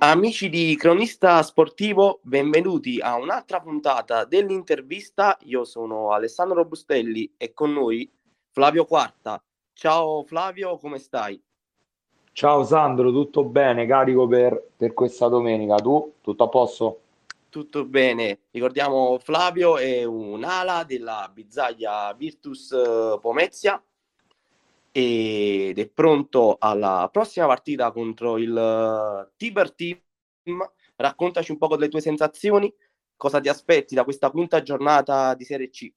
Amici di Cronista Sportivo, benvenuti a un'altra puntata dell'intervista. Io sono Alessandro Bustelli e con noi Flavio Quarta. Ciao Flavio, come stai? Ciao Sandro, tutto bene? Carico per, per questa domenica. Tu? Tutto a posto? Tutto bene. Ricordiamo Flavio è un'ala della Bizzaglia Virtus eh, Pomezia ed è pronto alla prossima partita contro il uh, Tiber Team. Raccontaci un po' delle tue sensazioni, cosa ti aspetti da questa quinta giornata di Serie C.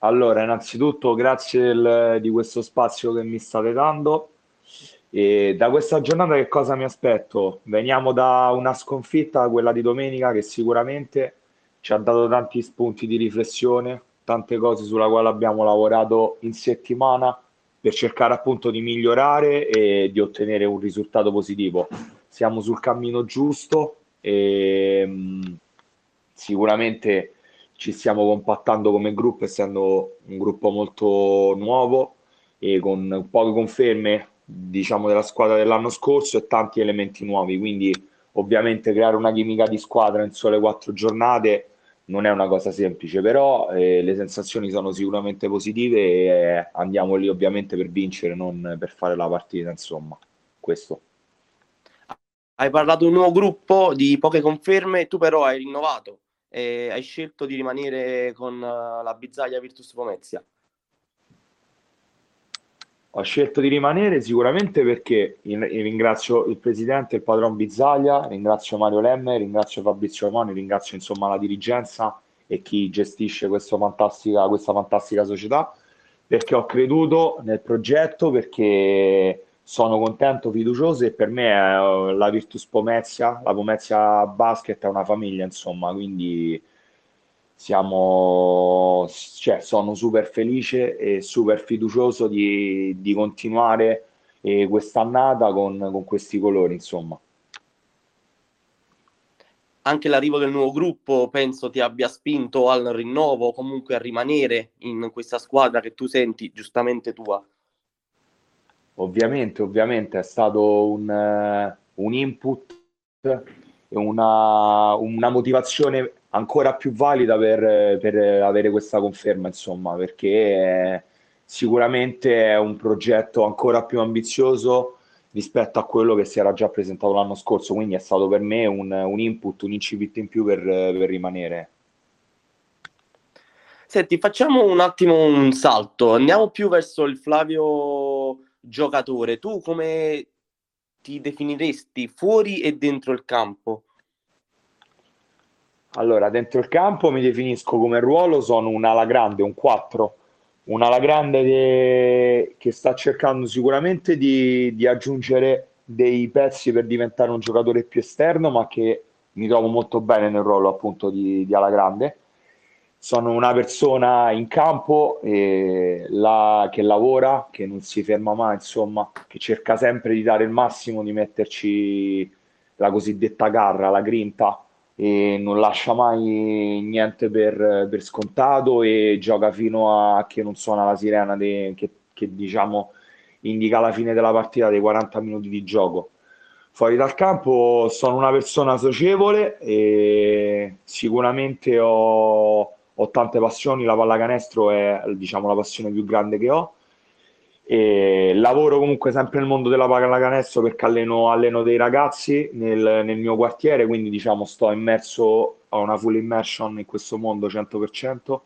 Allora, innanzitutto grazie del, di questo spazio che mi state dando. E da questa giornata che cosa mi aspetto? Veniamo da una sconfitta, quella di domenica, che sicuramente ci ha dato tanti spunti di riflessione, tante cose sulla quale abbiamo lavorato in settimana per cercare appunto di migliorare e di ottenere un risultato positivo. Siamo sul cammino giusto e mm, sicuramente ci stiamo compattando come gruppo, essendo un gruppo molto nuovo e con poche conferme, diciamo, della squadra dell'anno scorso e tanti elementi nuovi. Quindi, ovviamente, creare una chimica di squadra in sole quattro giornate non è una cosa semplice, però eh, le sensazioni sono sicuramente positive e eh, andiamo lì ovviamente per vincere, non per fare la partita, insomma, questo. Hai parlato di un nuovo gruppo di poche conferme, tu però hai rinnovato e hai scelto di rimanere con uh, la bizzaglia Virtus Pomezia. Ho scelto di rimanere sicuramente perché ringrazio il presidente, il padron Bizzaglia, ringrazio Mario Lemme, ringrazio Fabrizio Moni, ringrazio insomma la dirigenza e chi gestisce fantastica, questa fantastica società perché ho creduto nel progetto, perché sono contento, fiducioso e per me è la Virtus Pomezia, la Pomezia Basket è una famiglia insomma, quindi siamo, cioè, sono super felice e super fiducioso di, di continuare eh, quest'annata con, con questi colori, insomma. Anche l'arrivo del nuovo gruppo penso ti abbia spinto al rinnovo comunque a rimanere in questa squadra che tu senti giustamente tua. Ovviamente, ovviamente è stato un, un input e una, una motivazione ancora più valida per, per avere questa conferma, insomma, perché sicuramente è un progetto ancora più ambizioso rispetto a quello che si era già presentato l'anno scorso, quindi è stato per me un, un input, un incipit in più per, per rimanere. Senti, facciamo un attimo un salto, andiamo più verso il Flavio giocatore. Tu come ti definiresti fuori e dentro il campo? Allora, dentro il campo mi definisco come ruolo, sono un ala grande, un 4, un ala grande che, che sta cercando sicuramente di, di, aggiungere dei pezzi per diventare un giocatore più esterno, ma che mi trovo molto bene nel ruolo appunto di, di ala grande. Sono una persona in campo eh, la, che lavora, che non si ferma mai, insomma, che cerca sempre di dare il massimo, di metterci la cosiddetta garra, la grinta e non lascia mai niente per, per scontato e gioca fino a che non suona la sirena de, che, che diciamo indica la fine della partita dei 40 minuti di gioco. Fuori dal campo sono una persona socievole e sicuramente ho, ho tante passioni, la pallacanestro è diciamo, la passione più grande che ho e lavoro comunque sempre nel mondo della pallacanestro perché alleno, alleno dei ragazzi nel, nel, mio quartiere, quindi diciamo sto immerso a una full immersion in questo mondo 100%.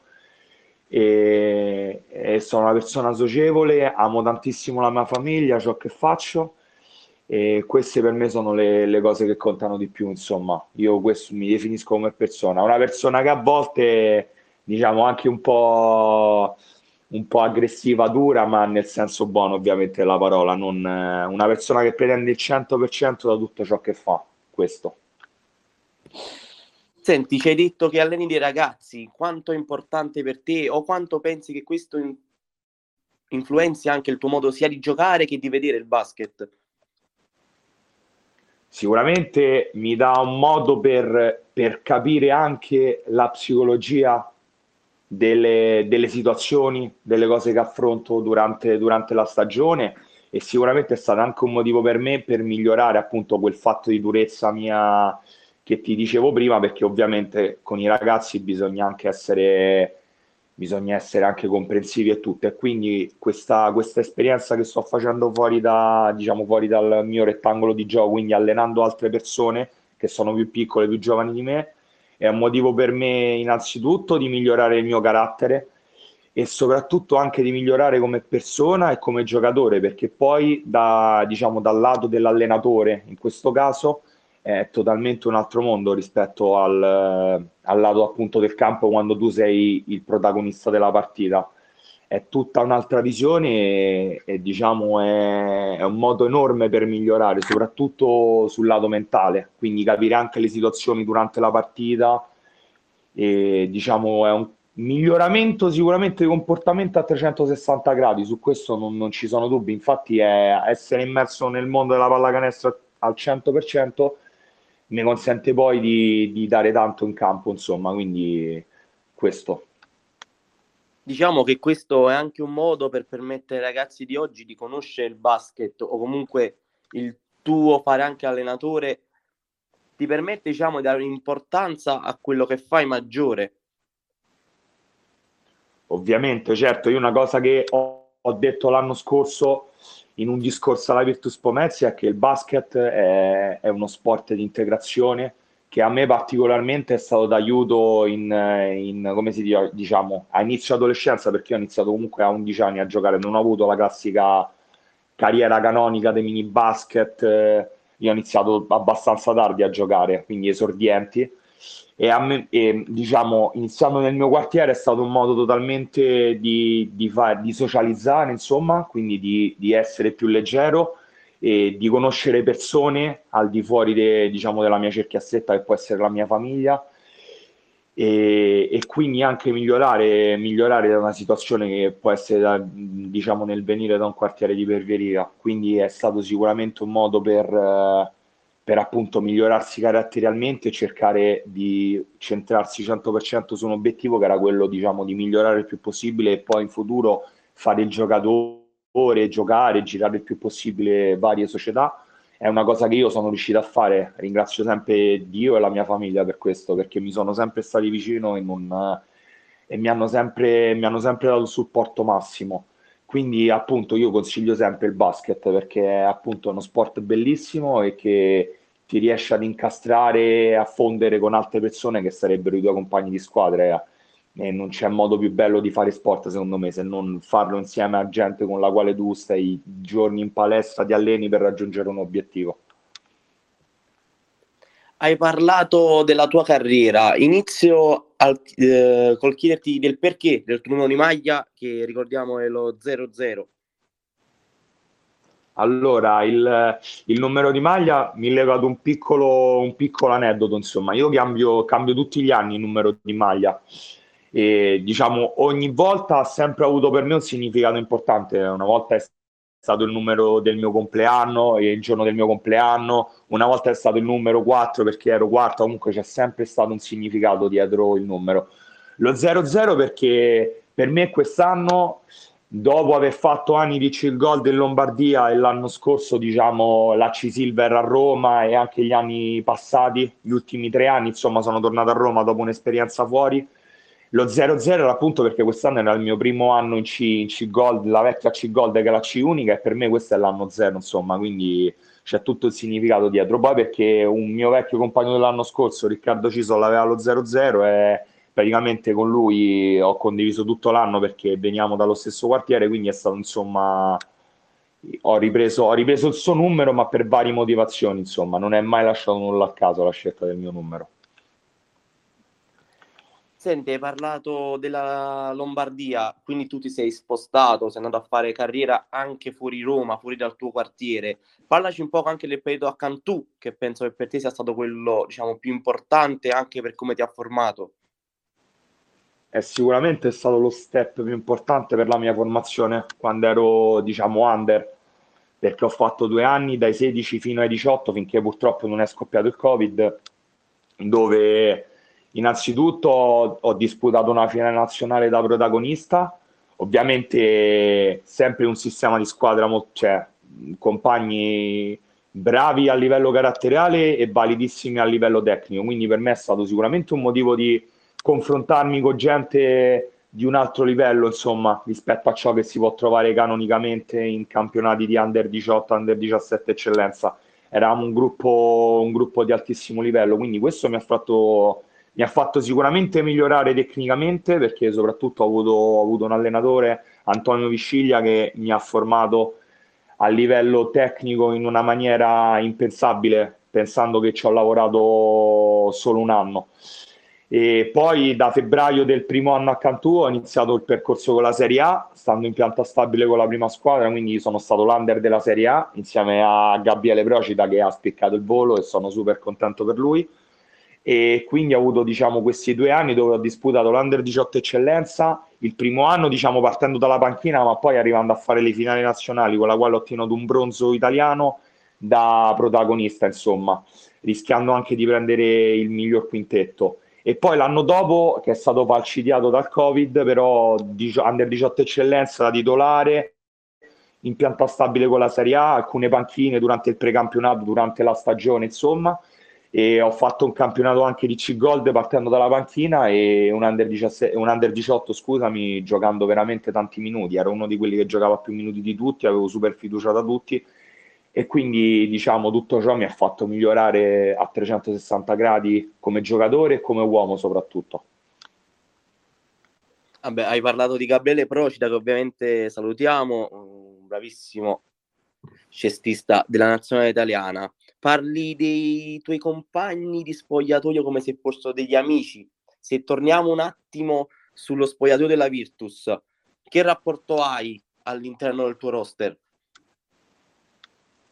E, e sono una persona socievole, amo tantissimo la mia famiglia, ciò che faccio. E queste per me sono le, le cose che contano di più, insomma, io questo mi definisco come persona, una persona che a volte diciamo anche un po' un po' aggressiva, dura, ma nel senso buono ovviamente della parola, non eh, una persona che pretende il 100% da tutto ciò che fa, questo. Senti, ci hai detto che alleni dei ragazzi, quanto è importante per te o quanto pensi che questo in- influenzi anche il tuo modo sia di giocare che di vedere il basket? Sicuramente mi dà un modo per, per capire anche la psicologia delle, delle, situazioni, delle cose che affronto durante, durante la stagione e sicuramente è stato anche un motivo per me per migliorare appunto quel fatto di durezza mia che ti dicevo prima, perché ovviamente con i ragazzi bisogna anche essere, bisogna essere anche comprensivi e tutto. E quindi questa, questa esperienza che sto facendo fuori, da, diciamo, fuori dal mio rettangolo di gioco, quindi allenando altre persone che sono più piccole, più giovani di me, è un motivo per me innanzitutto di migliorare il mio carattere e soprattutto anche di migliorare come persona e come giocatore, perché poi da, diciamo, dal lato dell'allenatore, in questo caso, è totalmente un altro mondo rispetto al, al, lato appunto del campo quando tu sei il protagonista della partita. È tutta un'altra visione e, e diciamo è, è, un modo enorme per migliorare, soprattutto sul lato mentale, quindi capire anche le situazioni durante la partita e diciamo è un miglioramento sicuramente di comportamento a 360 gradi, su questo non, non ci sono dubbi, infatti è essere immerso nel mondo della pallacanestro al 100% mi consente poi di, di dare tanto in campo, insomma, quindi questo. Diciamo che questo è anche un modo per permettere ai ragazzi di oggi di conoscere il basket o comunque il tuo fare anche allenatore ti permette diciamo di dare un'importanza a quello che fai maggiore. Ovviamente, certo, io una cosa che ho, ho detto l'anno scorso in un discorso alla Virtus Pomezia è che il basket è, è, uno sport di integrazione che a me particolarmente è stato d'aiuto in, in, come si dice, diciamo, a inizio adolescenza, perché io ho iniziato comunque a 11 anni a giocare, non ho avuto la classica carriera canonica dei mini basket, io ho iniziato abbastanza tardi a giocare, quindi esordienti. E, me, e, diciamo iniziando nel mio quartiere è stato un modo totalmente di, di, far, di socializzare insomma quindi di, di, essere più leggero e di conoscere persone al di fuori de, diciamo, della mia cerchia stretta che può essere la mia famiglia e, e quindi anche migliorare, migliorare da una situazione che può essere da, diciamo nel venire da un quartiere di periferia quindi è stato sicuramente un modo per per appunto migliorarsi caratterialmente e cercare di centrarsi 100% su un obiettivo che era quello diciamo di migliorare il più possibile e poi in futuro fare il giocatore, giocare, girare il più possibile varie società è una cosa che io sono riuscito a fare. Ringrazio sempre Dio e la mia famiglia per questo perché mi sono sempre stati vicino e, non, e mi, hanno sempre, mi hanno sempre dato il supporto massimo. Quindi appunto io consiglio sempre il basket perché è appunto uno sport bellissimo e che ti riesce ad incastrare e a fondere con altre persone che sarebbero i tuoi compagni di squadra e non c'è modo più bello di fare sport secondo me se non farlo insieme a gente con la quale tu stai giorni in palestra, ti alleni per raggiungere un obiettivo. Hai parlato della tua carriera, inizio al, eh, col chiederti del perché del tuo numero di maglia che ricordiamo è lo 00. Allora, il, il, numero di maglia mi lega ad un piccolo, un piccolo aneddoto, insomma, io cambio, cambio, tutti gli anni il numero di maglia e diciamo ogni volta ha sempre avuto per me un significato importante, una volta è stato il numero del mio compleanno e il giorno del mio compleanno, una volta è stato il numero 4 perché ero quarto, comunque c'è sempre stato un significato dietro il numero. Lo 00 perché per me quest'anno dopo aver fatto anni di Chill Gold in Lombardia e l'anno scorso diciamo la C Silver a Roma e anche gli anni passati, gli ultimi tre anni insomma sono tornato a Roma dopo un'esperienza fuori lo 0-0 era appunto perché quest'anno era il mio primo anno in C, in C Gold, la vecchia C Gold che è la C unica e per me questo è l'anno 0 insomma quindi c'è tutto il significato dietro. Poi perché un mio vecchio compagno dell'anno scorso Riccardo Ciso l'aveva lo 0-0 e praticamente con lui ho condiviso tutto l'anno perché veniamo dallo stesso quartiere, quindi è stato insomma ho ripreso, ho ripreso il suo numero ma per varie motivazioni insomma non è mai lasciato nulla a caso la scelta del mio numero Senti, hai parlato della Lombardia, quindi tu ti sei spostato, sei andato a fare carriera anche fuori Roma, fuori dal tuo quartiere. Parlaci un po' anche del periodo a Cantù, che penso che per te sia stato quello, diciamo, più importante anche per come ti ha formato è sicuramente stato lo step più importante per la mia formazione quando ero, diciamo, under, perché ho fatto due anni dai 16 fino ai 18, finché purtroppo non è scoppiato il Covid, dove innanzitutto ho, disputato una finale nazionale da protagonista, ovviamente sempre un sistema di squadra, cioè compagni bravi a livello caratteriale e validissimi a livello tecnico, quindi per me è stato sicuramente un motivo di confrontarmi con gente di un altro livello, insomma, rispetto a ciò che si può trovare canonicamente in campionati di under 18, under 17 eccellenza. Eravamo un gruppo, un gruppo di altissimo livello, quindi questo mi ha fatto mi ha fatto sicuramente migliorare tecnicamente perché soprattutto ho avuto, ho avuto, un allenatore, Antonio Visciglia, che mi ha formato a livello tecnico in una maniera impensabile, pensando che ci ho lavorato solo un anno. E poi da febbraio del primo anno accanto ho iniziato il percorso con la Serie A, stando in pianta stabile con la prima squadra, quindi sono stato l'under della Serie A insieme a Gabriele Procita che ha spiccato il volo e sono super contento per lui e quindi ho avuto diciamo, questi due anni dove ho disputato l'Under 18 Eccellenza, il primo anno diciamo, partendo dalla panchina ma poi arrivando a fare le finali nazionali con la quale ho ottenuto un bronzo italiano da protagonista insomma, rischiando anche di prendere il miglior quintetto. E poi l'anno dopo, che è stato falcidiato dal Covid, però Under 18 Eccellenza da titolare, in pianta stabile con la Serie A, alcune panchine durante il precampionato, durante la stagione, insomma, e ho fatto un campionato anche di C-Gold partendo dalla panchina e un under, 17, un under 18 scusami giocando veramente tanti minuti. Ero uno di quelli che giocava più minuti di tutti avevo super fiducia da tutti. E quindi diciamo tutto ciò mi ha fatto migliorare a 360 gradi come giocatore e come uomo soprattutto. Vabbè, hai parlato di Gabriele Procida che ovviamente salutiamo un bravissimo cestista della nazionale italiana parli dei tuoi compagni di spogliatoio come se fossero degli amici. Se torniamo un attimo sullo spogliatoio della Virtus, che rapporto hai all'interno del tuo roster?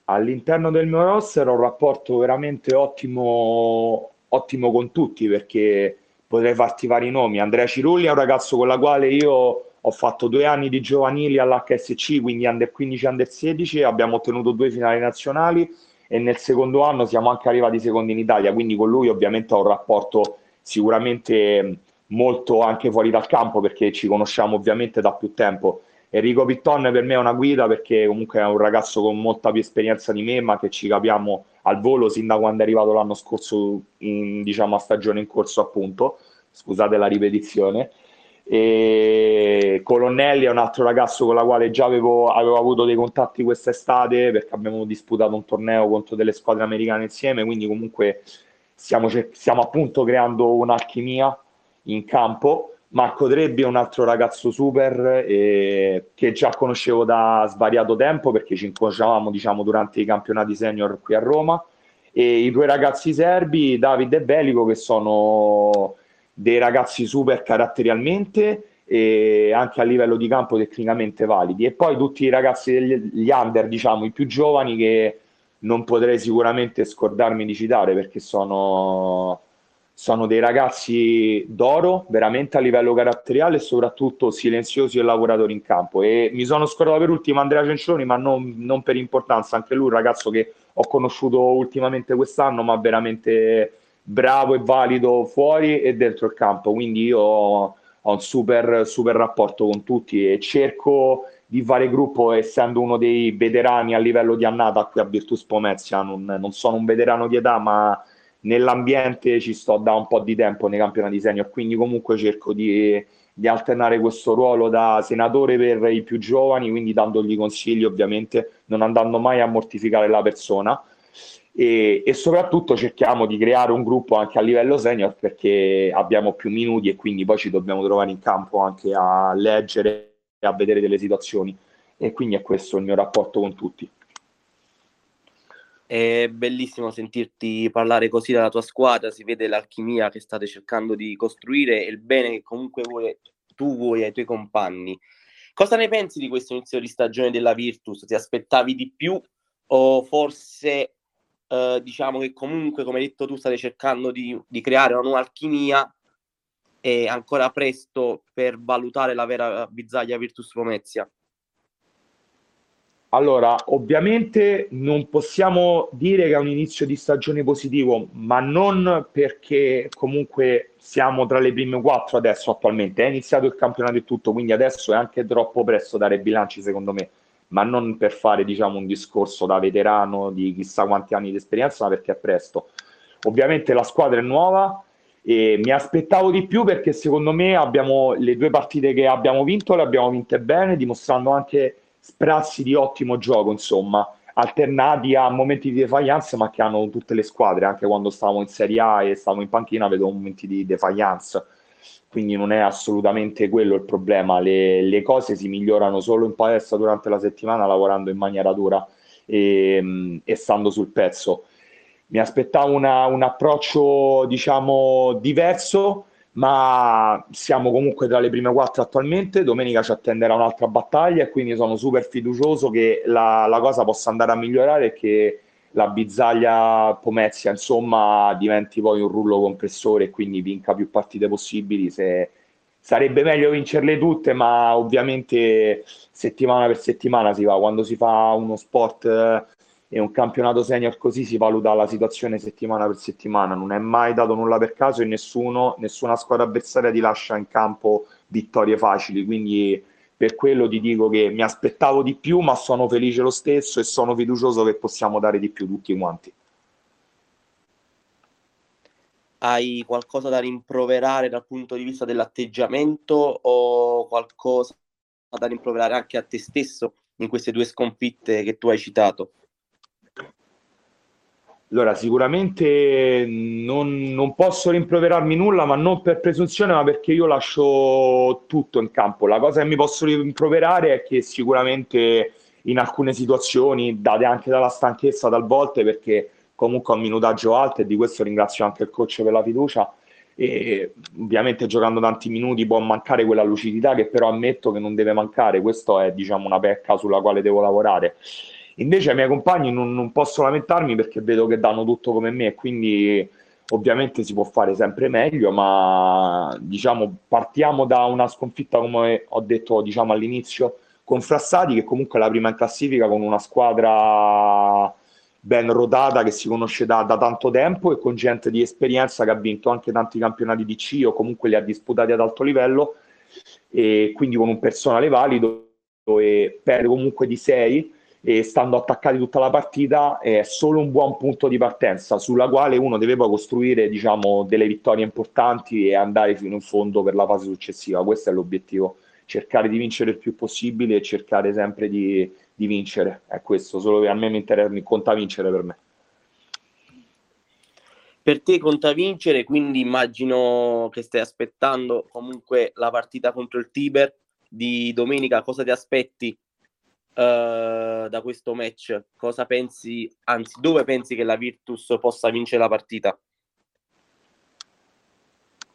All'interno del mio roster ho un rapporto veramente ottimo, ottimo con tutti perché potrei farti vari nomi. Andrea Cirulli è un ragazzo con la quale io ho fatto due anni di giovanili all'HSC, quindi under 15 under 16, abbiamo ottenuto due finali nazionali e nel secondo anno siamo anche arrivati secondi in Italia, quindi con lui ovviamente ho un rapporto sicuramente molto anche fuori dal campo perché ci conosciamo ovviamente da più tempo. Enrico Pitton per me è una guida perché comunque è un ragazzo con molta più esperienza di me, ma che ci capiamo al volo sin da quando è arrivato l'anno scorso, in, diciamo a stagione in corso appunto, scusate la ripetizione. E Colonnelli è un altro ragazzo con la quale già avevo, avevo avuto dei contatti quest'estate perché abbiamo disputato un torneo contro delle squadre americane insieme, quindi comunque stiamo, stiamo appunto creando un'alchimia in campo. Marco Trebbi è un altro ragazzo super eh, che già conoscevo da svariato tempo perché ci incrociavamo diciamo, durante i campionati senior qui a Roma e i due ragazzi serbi, Davide e Belico, che sono dei ragazzi super caratterialmente e anche a livello di campo tecnicamente validi. E poi tutti i ragazzi degli under diciamo i più giovani che non potrei sicuramente scordarmi di citare perché sono, sono dei ragazzi d'oro veramente a livello caratteriale e soprattutto silenziosi e lavoratori in campo. E mi sono scordato per ultimo Andrea Cencioni ma non, non per importanza anche lui un ragazzo che ho conosciuto ultimamente quest'anno ma veramente bravo e valido fuori e dentro il campo. Quindi io ho un super, super rapporto con tutti e cerco di fare gruppo essendo uno dei veterani a livello di annata qui a Virtus Pomezia. Non, non sono un veterano di età, ma nell'ambiente ci sto da un po' di tempo nei campionati senior, quindi comunque cerco di, di alternare questo ruolo da senatore per i più giovani, quindi dandogli consigli ovviamente, non andando mai a mortificare la persona e, e, soprattutto cerchiamo di creare un gruppo anche a livello senior perché abbiamo più minuti e quindi poi ci dobbiamo trovare in campo anche a leggere e a vedere delle situazioni e quindi è questo il mio rapporto con tutti. È bellissimo sentirti parlare così della tua squadra, si vede l'alchimia che state cercando di costruire e il bene che comunque vuoi, tu vuoi ai tuoi compagni. Cosa ne pensi di questo inizio di stagione della Virtus? Ti aspettavi di più o forse eh, diciamo che comunque, come hai detto tu, state cercando di, di creare una nuova alchimia è ancora presto per valutare la vera bizzaglia Virtus Pomezia? Allora, ovviamente non possiamo dire che è un inizio di stagione positivo, ma non perché comunque siamo tra le prime quattro adesso attualmente. È iniziato il campionato e tutto, quindi adesso è anche troppo presto dare bilanci, secondo me ma non per fare diciamo, un discorso da veterano di chissà quanti anni di esperienza, ma perché è presto. Ovviamente la squadra è nuova e mi aspettavo di più perché secondo me abbiamo le due partite che abbiamo vinto le abbiamo vinte bene, dimostrando anche sprazzi di ottimo gioco, insomma, alternati a momenti di defiance, ma che hanno tutte le squadre, anche quando stavamo in Serie A e stavamo in panchina, vedo momenti di defiance quindi non è assolutamente quello il problema, le, le, cose si migliorano solo in palestra durante la settimana lavorando in maniera dura e, e stando sul pezzo. Mi aspettavo una, un approccio diciamo diverso, ma siamo comunque tra le prime quattro attualmente, domenica ci attenderà un'altra battaglia e quindi sono super fiducioso che la, la cosa possa andare a migliorare e che la bizzaglia Pomezia insomma diventi poi un rullo compressore e quindi vinca più partite possibili. Se sarebbe meglio vincerle tutte ma ovviamente settimana per settimana si va quando si fa uno sport eh, e un campionato senior così si valuta la situazione settimana per settimana. Non è mai dato nulla per caso e nessuno, nessuna squadra avversaria ti lascia in campo vittorie facili. Quindi per quello ti dico che mi aspettavo di più, ma sono felice lo stesso e sono fiducioso che possiamo dare di più tutti quanti. Hai qualcosa da rimproverare dal punto di vista dell'atteggiamento o qualcosa da rimproverare anche a te stesso in queste due sconfitte che tu hai citato? Allora, sicuramente non, non, posso rimproverarmi nulla, ma non per presunzione, ma perché io lascio tutto in campo. La cosa che mi posso rimproverare è che sicuramente in alcune situazioni, date anche dalla stanchezza talvolta, perché comunque ho un minutaggio alto e di questo ringrazio anche il coach per la fiducia, e ovviamente giocando tanti minuti può mancare quella lucidità che però ammetto che non deve mancare, questa è diciamo una pecca sulla quale devo lavorare. Invece ai miei compagni non, non, posso lamentarmi perché vedo che danno tutto come me e quindi ovviamente si può fare sempre meglio, ma diciamo partiamo da una sconfitta come ho detto diciamo, all'inizio con Frassati che comunque è la prima in classifica con una squadra ben rodata che si conosce da, da, tanto tempo e con gente di esperienza che ha vinto anche tanti campionati di C o comunque li ha disputati ad alto livello e quindi con un personale valido e perde comunque di 6 e stando attaccati tutta la partita è solo un buon punto di partenza sulla quale uno deve poi costruire diciamo, delle vittorie importanti e andare fino in fondo per la fase successiva. Questo è l'obiettivo, cercare di vincere il più possibile e cercare sempre di, di vincere. È questo, solo che a me mi, interessa, mi conta vincere per me. Per te conta vincere, quindi immagino che stai aspettando comunque la partita contro il Tiber di domenica. Cosa ti aspetti uh, da questo match? Cosa pensi, anzi, dove pensi che la Virtus possa vincere la partita?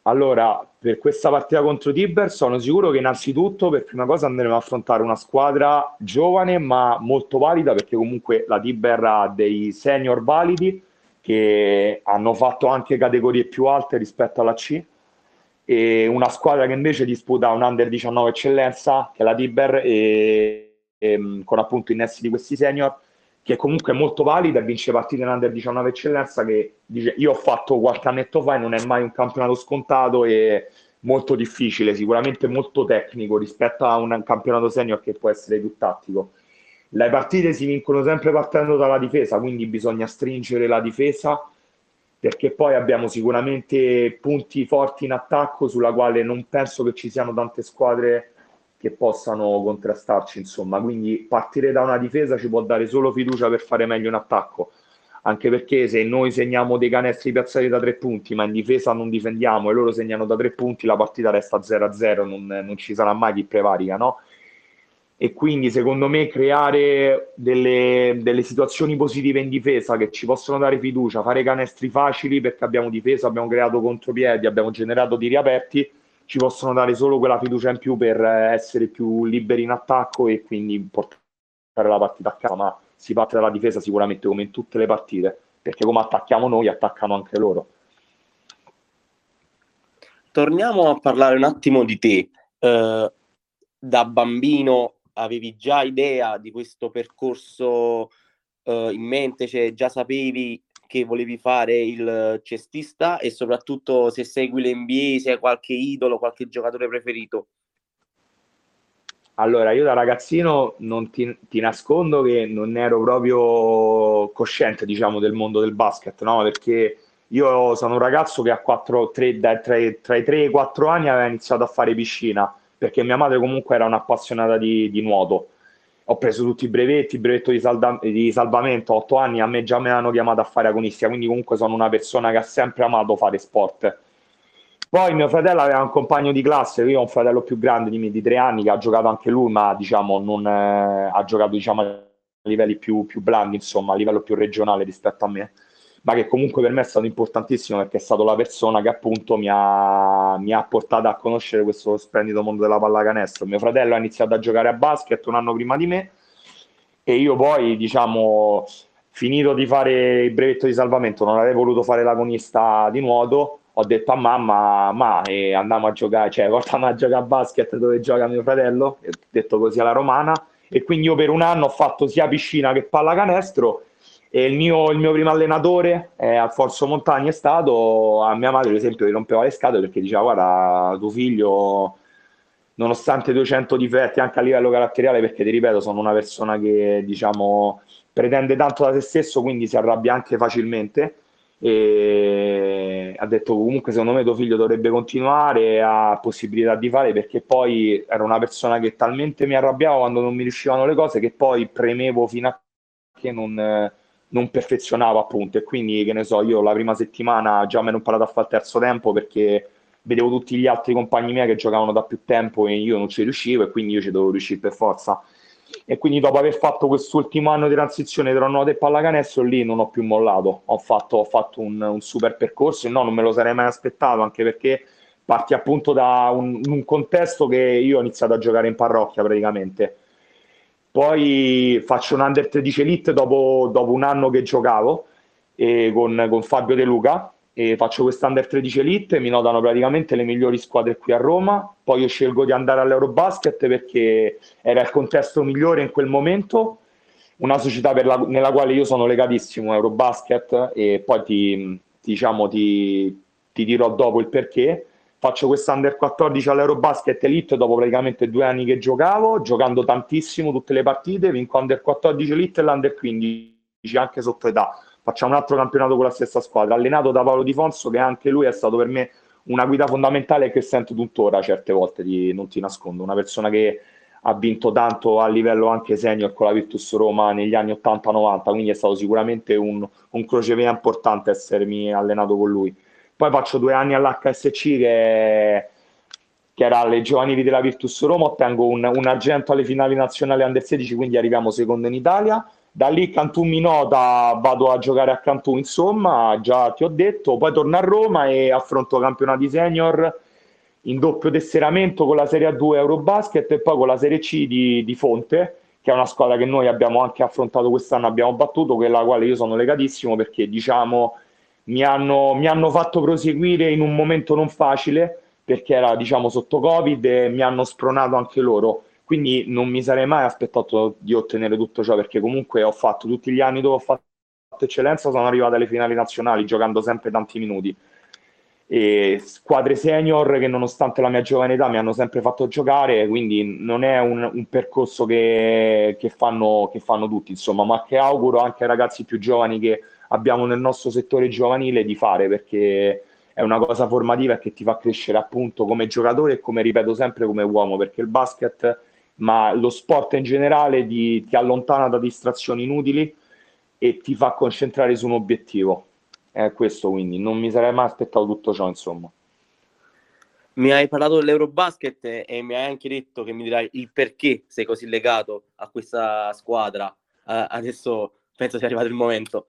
Allora, per questa partita contro Tiber sono sicuro che innanzitutto per prima cosa andremo a affrontare una squadra giovane ma molto valida perché comunque la Tiber ha dei senior validi che hanno fatto anche categorie più alte rispetto alla C e una squadra che invece disputa un under 19 eccellenza che è la Tiber e ehm, con appunto innessi di questi senior, che comunque è molto valida vince partite in under 19 eccellenza che dice io ho fatto qualche annetto fa e non è mai un campionato scontato e molto difficile, sicuramente molto tecnico rispetto a un campionato senior che può essere più tattico. Le partite si vincono sempre partendo dalla difesa, quindi bisogna stringere la difesa perché poi abbiamo sicuramente punti forti in attacco sulla quale non penso che ci siano tante squadre che possano contrastarci, insomma. Quindi partire da una difesa ci può dare solo fiducia per fare meglio in attacco. Anche perché se noi segniamo dei canestri piazzati da tre punti, ma in difesa non difendiamo e loro segnano da tre punti, la partita resta 0-0, non, non ci sarà mai chi prevarica, no? E quindi secondo me creare delle, delle situazioni positive in difesa che ci possono dare fiducia, fare canestri facili perché abbiamo difesa, abbiamo creato contropiedi, abbiamo generato tiri aperti, ci possono dare solo quella fiducia in più per essere più liberi in attacco e quindi portare la partita a casa, ma si parte dalla difesa sicuramente come in tutte le partite, perché come attacchiamo noi, attaccano anche loro. Torniamo a parlare un attimo di te. Uh, da bambino avevi già idea di questo percorso uh, in mente, cioè già sapevi che volevi fare il cestista e soprattutto se segui l'NBA, se hai qualche idolo, qualche giocatore preferito. Allora, io da ragazzino non ti, ti, nascondo che non ero proprio cosciente, diciamo, del mondo del basket, no? Perché io sono un ragazzo che a 4, 3, da, tra, tra, i 3 e i 4 anni aveva iniziato a fare piscina, perché mia madre comunque era un'appassionata di, di nuoto. Ho preso tutti i brevetti, il brevetto di, salda, di salvamento a 8 anni, a me già me l'hanno chiamato a fare agonistica, quindi comunque sono una persona che ha sempre amato fare sport. Poi mio fratello aveva un compagno di classe, io ho un fratello più grande di me di tre anni che ha giocato anche lui, ma diciamo non eh, ha giocato diciamo, a livelli più, più blandi, insomma, a livello più regionale rispetto a me ma che comunque per me è stato importantissimo perché è stato la persona che appunto mi ha, mi ha portato a conoscere questo splendido mondo della pallacanestro. Mio fratello ha iniziato a giocare a basket un anno prima di me e io poi, diciamo, finito di fare il brevetto di salvamento, non avevo voluto fare l'agonista di nuoto, ho detto a mamma, ma eh, andiamo a giocare, cioè portami a giocare a basket dove gioca mio fratello, detto così alla romana, e quindi io per un anno ho fatto sia piscina che pallacanestro, e il mio, il mio primo allenatore eh, Alfonso Montagni è stato, a mia madre per esempio gli rompeva le scatole perché diceva guarda tuo figlio nonostante 200 difetti anche a livello caratteriale perché ti ripeto sono una persona che diciamo pretende tanto da se stesso quindi si arrabbia anche facilmente. E ha detto comunque secondo me tuo figlio dovrebbe continuare, ha possibilità di fare perché poi era una persona che talmente mi arrabbiava quando non mi riuscivano le cose che poi premevo fino a che non, non perfezionavo appunto e quindi che ne so io la prima settimana già me ne ho imparato a fare il terzo tempo perché vedevo tutti gli altri compagni miei che giocavano da più tempo e io non ci riuscivo e quindi io ci dovevo riuscire per forza e quindi dopo aver fatto quest'ultimo anno di transizione tra nuoto e pallacanestro lì non ho più mollato, ho fatto, ho fatto un, un, super percorso e no, non me lo sarei mai aspettato anche perché parti appunto da un, un, contesto che io ho iniziato a giocare in parrocchia praticamente. Poi faccio un Under 13 Elite dopo, dopo un anno che giocavo con, con Fabio De Luca e faccio quest'Under 13 Elite, mi notano praticamente le migliori squadre qui a Roma, poi io scelgo di andare all'Eurobasket perché era il contesto migliore in quel momento, una società la, nella quale io sono legatissimo, Eurobasket, e poi ti, diciamo, ti, ti dirò dopo il perché. Faccio quest'Under 14 all'Eurobasket Elite dopo praticamente due anni che giocavo, giocando tantissimo tutte le partite, vinco Under 14 Elite e l'Under 15 anche sotto età facciamo un altro campionato con la stessa squadra, allenato da Paolo Di Fonso, che anche lui è stato per me una guida fondamentale che sento tuttora certe volte, di, non ti nascondo, una persona che ha vinto tanto a livello anche senior con la Virtus Roma negli anni 80-90, quindi è stato sicuramente un, un crocevia importante essermi allenato con lui. Poi faccio due anni all'HSC che, che era alle giovanili della Virtus Roma, ottengo un, un argento alle finali nazionali under 16, quindi arriviamo secondo in Italia. Da lì Cantù mi nota, vado a giocare a Cantù, insomma, già ti ho detto, poi torno a Roma e affronto campionati senior in doppio tesseramento con la Serie A2 Eurobasket e poi con la Serie C di, di Fonte, che è una squadra che noi abbiamo anche affrontato quest'anno, abbiamo battuto, con la quale io sono legatissimo perché diciamo mi hanno, mi hanno fatto proseguire in un momento non facile perché era diciamo sotto Covid e mi hanno spronato anche loro quindi non mi sarei mai aspettato di ottenere tutto ciò perché comunque ho fatto tutti gli anni dove ho fatto eccellenza, sono arrivato alle finali nazionali giocando sempre tanti minuti. E squadre senior che nonostante la mia giovane età mi hanno sempre fatto giocare, quindi non è un, un percorso che, che, fanno, che fanno tutti, insomma, ma che auguro anche ai ragazzi più giovani che abbiamo nel nostro settore giovanile di fare perché è una cosa formativa che ti fa crescere appunto come giocatore e come ripeto sempre come uomo perché il basket ma lo sport in generale ti, ti allontana da distrazioni inutili e ti fa concentrare su un obiettivo. È questo quindi, non mi sarei mai aspettato tutto ciò, insomma. Mi hai parlato dell'Eurobasket e mi hai anche detto che mi dirai il perché sei così legato a questa squadra. Uh, adesso penso sia arrivato il momento.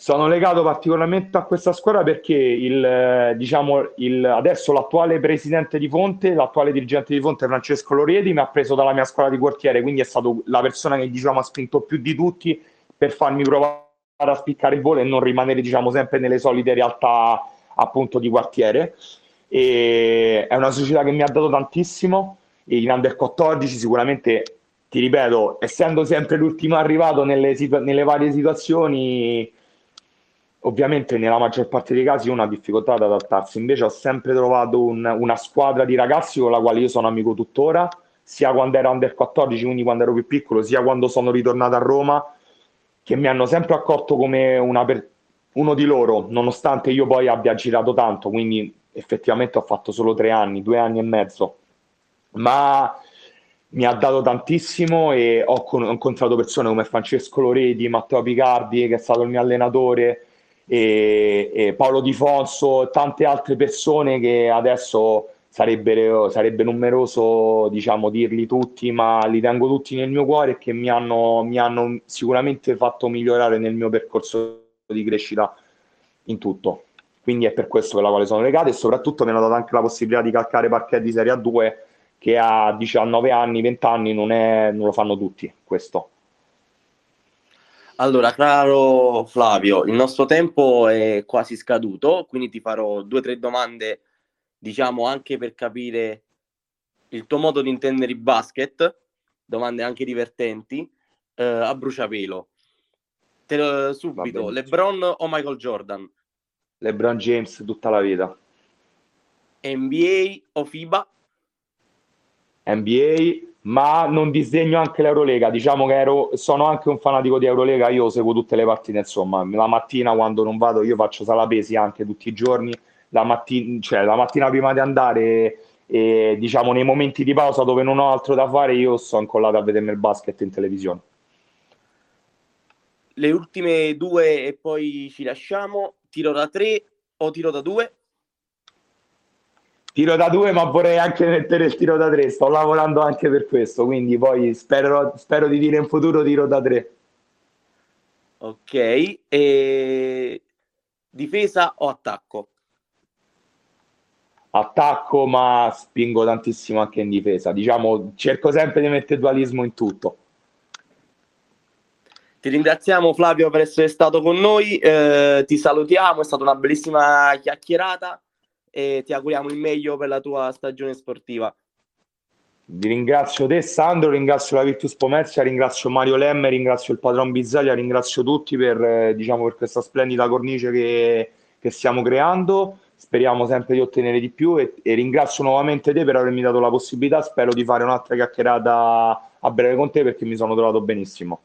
Sono legato particolarmente a questa squadra perché il, diciamo, il, adesso l'attuale presidente di Fonte, l'attuale dirigente di Fonte, Francesco Lorieti, mi ha preso dalla mia squadra di quartiere, quindi è stato la persona che diciamo, ha spinto più di tutti per farmi provare a spiccare il volo e non rimanere diciamo, sempre nelle solite realtà appunto di quartiere. E è una società che mi ha dato tantissimo. In Under 14 sicuramente, ti ripeto, essendo sempre l'ultimo arrivato nelle, situ- nelle varie situazioni ovviamente nella maggior parte dei casi uno ha difficoltà ad adattarsi, invece ho sempre trovato un, una squadra di ragazzi con la quale io sono amico tuttora, sia quando ero under 14, quindi quando ero più piccolo, sia quando sono ritornato a Roma, che mi hanno sempre accolto come per- uno di loro, nonostante io poi abbia girato tanto, quindi effettivamente ho fatto solo tre anni, due anni e mezzo, ma mi ha dato tantissimo e ho, con- ho incontrato persone come Francesco Loredi, Matteo Picardi, che è stato il mio allenatore, e, e Paolo Di Fonso, tante altre persone che adesso sarebbe, sarebbe numeroso diciamo, dirli tutti, ma li tengo tutti nel mio cuore e che mi hanno, mi hanno sicuramente fatto migliorare nel mio percorso di crescita in tutto. Quindi è per questo per la quale sono legato e soprattutto mi hanno dato anche la possibilità di calcare parquet di Serie A2 che a 19 anni, 20 anni non, è, non lo fanno tutti questo. Allora, caro Flavio, il nostro tempo è quasi scaduto, quindi ti farò due o tre domande diciamo anche per capire il tuo modo di intendere il basket, domande anche divertenti, eh, a bruciapelo. Te subito, LeBron o Michael Jordan? LeBron James tutta la vita. NBA o FIBA? NBA, ma non disegno anche l'Eurolega. Diciamo che ero, sono anche un fanatico di Eurolega, io seguo tutte le partite, insomma, la mattina quando non vado io faccio sala pesi anche tutti i giorni. La, matti- cioè, la mattina prima di andare e diciamo nei momenti di pausa dove non ho altro da fare io sto incollato a vedermi il basket in televisione. Le ultime due e poi ci lasciamo. Tiro da tre o tiro da due tiro da due ma vorrei anche mettere il tiro da tre sto lavorando anche per questo quindi poi spero, spero di dire in futuro tiro da tre ok e difesa o attacco attacco, ma spingo tantissimo anche in difesa. Diciamo, cerco sempre di mettere dualismo in tutto. Ti ringraziamo Flavio per essere stato con noi, eh, ti salutiamo, è stata una bellissima chiacchierata e ti auguriamo il meglio per la tua stagione sportiva. Vi ringrazio te Sandro, ringrazio la Virtus Pomezia, ringrazio Mario Lemme, ringrazio il padron Bizzaglia, ringrazio tutti per, eh, diciamo, per questa splendida cornice che, che stiamo creando speriamo sempre di ottenere di più e, e, ringrazio nuovamente te per avermi dato la possibilità, spero di fare un'altra chiacchierata a breve con te perché mi sono trovato benissimo.